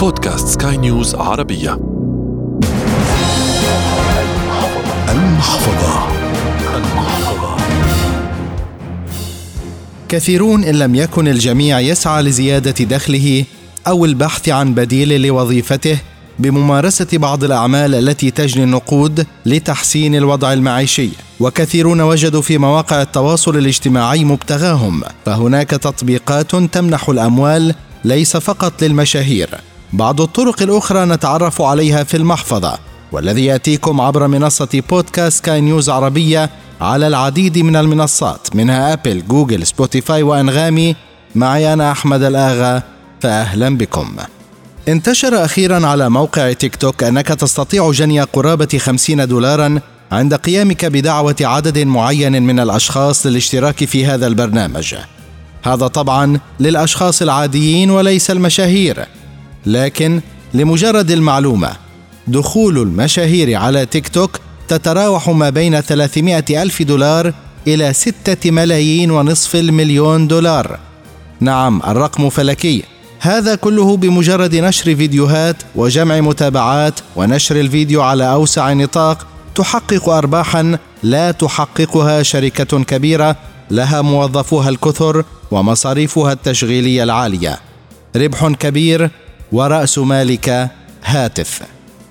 بودكاست سكاي نيوز عربية. المحفظة. كثيرون إن لم يكن الجميع يسعى لزيادة دخله أو البحث عن بديل لوظيفته بممارسة بعض الأعمال التي تجني النقود لتحسين الوضع المعيشي. وكثيرون وجدوا في مواقع التواصل الاجتماعي مبتغاهم فهناك تطبيقات تمنح الأموال ليس فقط للمشاهير. بعض الطرق الأخرى نتعرف عليها في المحفظة والذي يأتيكم عبر منصة بودكاست سكاي نيوز عربية على العديد من المنصات منها أبل جوجل سبوتيفاي وأنغامي. معي أنا أحمد الآغا فاهلا بكم. انتشر أخيرا على موقع تيك توك أنك تستطيع جني قرابة خمسين دولارا عند قيامك بدعوة عدد معين من الأشخاص للاشتراك في هذا البرنامج. هذا طبعا للأشخاص العاديين وليس المشاهير. لكن لمجرد المعلومة دخول المشاهير على تيك توك تتراوح ما بين 300 ألف دولار إلى 6 ملايين ونصف المليون دولار. نعم الرقم فلكي. هذا كله بمجرد نشر فيديوهات وجمع متابعات ونشر الفيديو على أوسع نطاق تحقق ارباحا لا تحققها شركة كبيرة لها موظفوها الكثر ومصاريفها التشغيلية العالية. ربح كبير ورأس مالك هاتف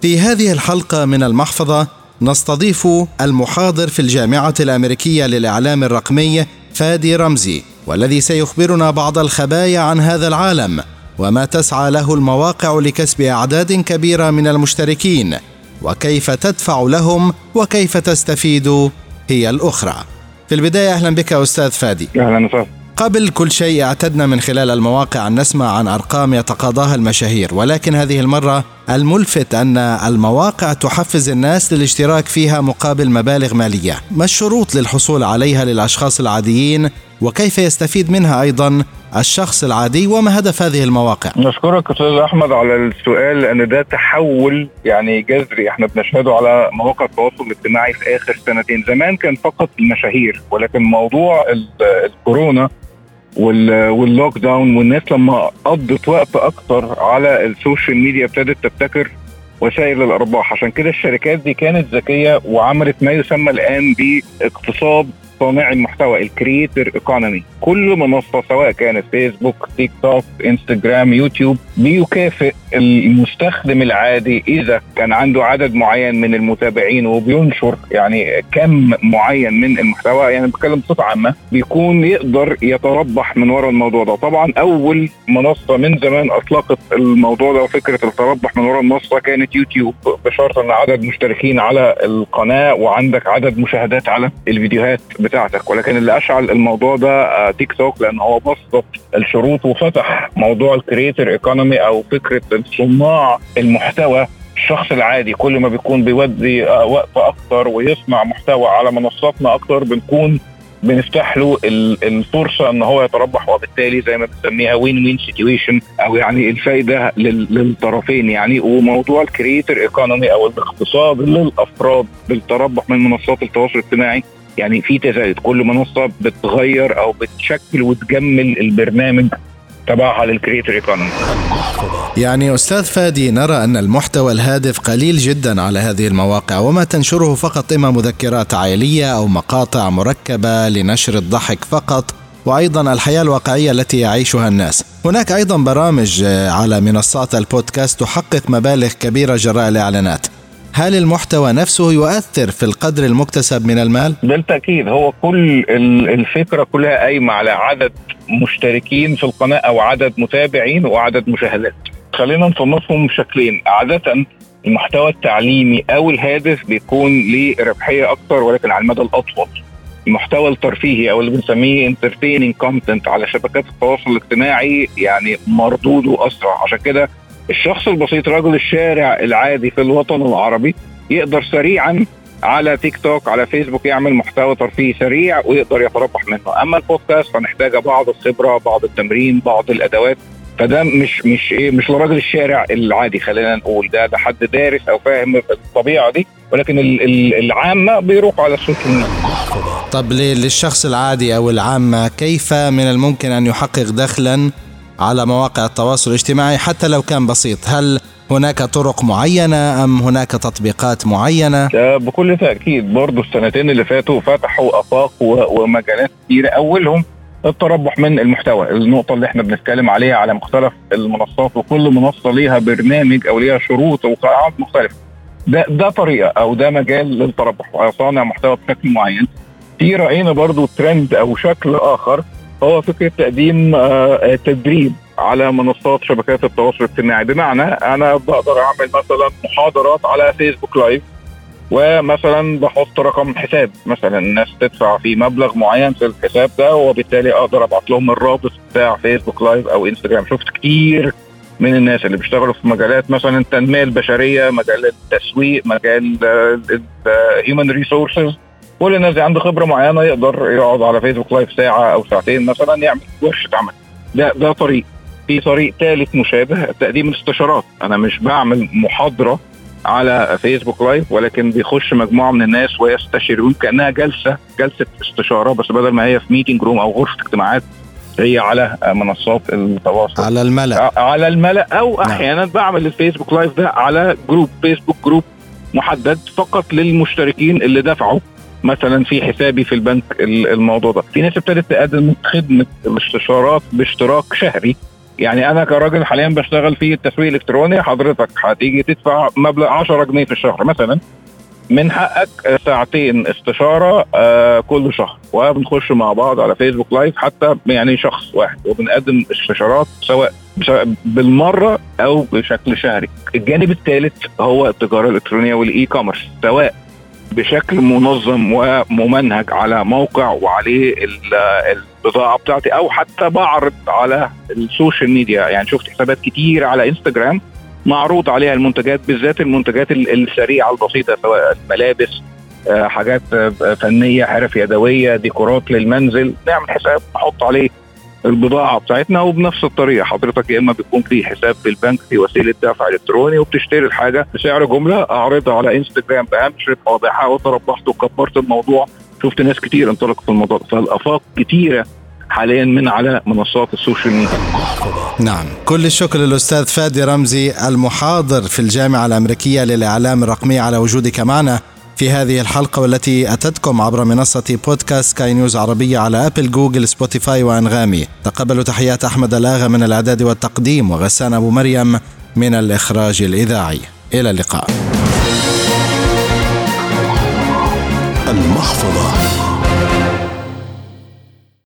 في هذه الحلقة من المحفظة نستضيف المحاضر في الجامعة الأمريكية للإعلام الرقمي فادي رمزي والذي سيخبرنا بعض الخبايا عن هذا العالم وما تسعى له المواقع لكسب أعداد كبيرة من المشتركين وكيف تدفع لهم وكيف تستفيد هي الأخرى. في البداية أهلا بك أستاذ فادي. أهلا وسهلا. قبل كل شيء اعتدنا من خلال المواقع أن نسمع عن أرقام يتقاضاها المشاهير ولكن هذه المرة الملفت أن المواقع تحفز الناس للاشتراك فيها مقابل مبالغ مالية. ما الشروط للحصول عليها للأشخاص العاديين؟ وكيف يستفيد منها أيضا الشخص العادي؟ وما هدف هذه المواقع؟ نشكرك أستاذ أحمد على السؤال لأن ده تحول يعني جذري. إحنا بنشهده على مواقع التواصل الاجتماعي في آخر سنتين، زمان كان فقط المشاهير ولكن موضوع الكورونا وال lockdown والناس لما قضت وقت أكتر على ال social media ابتدت تبتكر وسائل الأرباح. عشان كده الشركات دي كانت ذكية وعملت ما يسمى الآن باقتصاد صانع المحتوى ال creator economy كل منصة سواء كانت فيسبوك تيك توك انستجرام يوتيوب بيكافئ المستخدم العادي إذا كان عنده عدد معين من المتابعين وبينشر يعني كم معين من المحتوى. يعني بتكلم بصفة عامة بيكون يقدر يتربح من وراء الموضوع ده. طبعا أول منصة من زمان أطلقت الموضوع ده وفكرة التربح من وراء المنصة كانت يوتيوب بشرط إن عدد مشتركين على القناة وعندك عدد مشاهدات على الفيديوهات بتاعتك. ولكن اللي أشعل الموضوع ده تيك توك لأن هو بسط الشروط وفتح موضوع ال creator economy أو فكرة صناع المحتوى. الشخص العادي كل ما بيكون بيودي وقت أكتر ويصنع محتوى على منصاتنا أكتر بنكون بنفتح له الفرصة إن هو يتربح. وبالتالي زي ما بنسميها win-win situation أو يعني الفايدة للطرفين. يعني وموضوع ال creator economy أو الاقتصاد للأفراد بالتربح من منصات التواصل الاجتماعي يعني في تزايد كل منصة بتغير أو بتشكل وتجمل البرنامج تبعها للكريتور ايكونومي يعني أستاذ فادي نرى أن المحتوى الهادف قليل جدا على هذه المواقع وما تنشره فقط إما مذكرات عائلية أو مقاطع مركبة لنشر الضحك فقط وأيضا الحياة الواقعية التي يعيشها الناس. هناك أيضا برامج على منصات البودكاست تحقق مبالغ كبيرة جراء الإعلانات. هل المحتوى نفسه يؤثر في القدر المكتسب من المال؟ بالتاكيد هو كل الفكرة كلها قايمة على عدد مشتركين في القناة أو عدد متابعين وعدد مشاهدات. خلينا نصنفهم بشكلين، عادة المحتوى التعليمي أو الهادف بيكون ليه ربحية أكثر ولكن على المدى الأطول. المحتوى الترفيهي أو اللي بنسميه entertaining content على شبكات التواصل الاجتماعي يعني مردوده أسرع عشان كده الشخص البسيط رجل الشارع العادي في الوطن العربي يقدر سريعا على تيك توك على فيسبوك يعمل محتوى ترفيهي سريع ويقدر يتربح منه. أما البودكاست فنحتاج بعض الخبرة بعض التمرين بعض الأدوات. فده مش مش إيه مش لراجل الشارع العادي خلينا نقول. ده ده حد دارس أو فاهم الطبيعة دي ولكن العامة بيروحوا على ال social media. طب للشخص العادي أو العامة كيف من الممكن أن يحقق دخلا على مواقع التواصل الاجتماعي حتى لو كان بسيط. هل هناك طرق معينة أم هناك تطبيقات معينة؟ بكل تأكيد برضو السنتين اللي فاتوا فتحوا آفاق ومجالات كثيرة أولهم التربح من المحتوى النقطة اللي إحنا بنتكلم عليها على مختلف المنصات وكل منصة ليها برنامج أو ليها شروط وقواعد مختلفة. ده ده طريقة أو ده مجال للتربح وصانع محتوى بشكل معين. في رأينا برضو ترند أو شكل آخر هو فكرة تقديم آه، تدريب على منصات شبكات التواصل الاجتماعي. بمعنى أنا بقدر أعمل مثلا محاضرات على فيسبوك live ومثلا بحط رقم حساب. مثلا الناس تدفع في مبلغ معين في الحساب ده وبالتالي أقدر أبعت لهم الرابط بتاع فيسبوك live أو انستجرام شفت كتير من الناس اللي بيشتغلوا في مجالات مثلا التنمية البشرية مجال التسويق مجال ال human resources كل الناس اللي عنده خبرة معينة يقدر يقعد على فيسبوك live ساعة أو ساعتين مثلا يعمل ورشه عمل ده ده طريق. في طريق ثالث مشابه تقديم الاستشارات. أنا مش بعمل محاضرة على فيسبوك live ولكن بيخش مجموعة من الناس ويستشيرون كأنها جلسة جلسة استشارة بس بدل ما هي في meeting room أو غرفة اجتماعات هي على منصات التواصل. على الملأ. على الملأ. أو نعم. أحيانا بعمل الفيسبوك live ده على group فيسبوك group محدد فقط للمشتركين اللي دفعوا. مثلا في حسابي في البنك الموضوع ده. في ناس ابتدت تقدم خدمة الاستشارات باشتراك شهري. يعني أنا كراجل حاليا بشتغل في التسويق الإلكتروني حضرتك هتيجي تدفع مبلغ 10 جنيه في الشهر مثلا. من حقك ساعتين استشارة آه كل شهر. وبنخش مع بعض على فيسبوك لايف حتى يعني شخص واحد. وبنقدم استشارات سواء بالمرة أو بشكل شهري. الجانب الثالث هو التجارة الإلكترونية وال e-commerce سواء بشكل منظم وممنهج على موقع وعليه البضاعة بتاعتي أو حتى بعرض على ال social media. يعني شفت حسابات كتير على إنستجرام معروض عليها المنتجات بالذات المنتجات السريعة البسيطة سواء ملابس آه، حاجات آه، فنية حرف يدوية ديكورات للمنزل. نعمل حساب نحط عليه البضاعة بتاعتنا وبنفس الطريقة. حضرتك يا إما بيكون في حساب في البنك في وسيلة دفع إلكتروني وبتشتري الحاجة بسعر جملة أعرضها على إنستجرام بامشرة واضحة وتربحت وكبرت الموضوع. شفت ناس كتير انطلقوا في الموضوع. فالآفاق كتيرة حاليا من على منصات ال social media. نعم. كل الشكر للأستاذ فادي رمزي المحاضر في الجامعة الأمريكية للإعلام الرقمي على وجودك معنا. في هذه الحلقة والتي أتتكم عبر منصة بودكاست سكاي نيوز عربية على أبل جوجل سبوتيفاي وأنغامي. تقبلوا تحيات أحمد الآغا من الإعداد والتقديم وغسان أبو مريم من الإخراج الإذاعي. إلى اللقاء. المحفظة.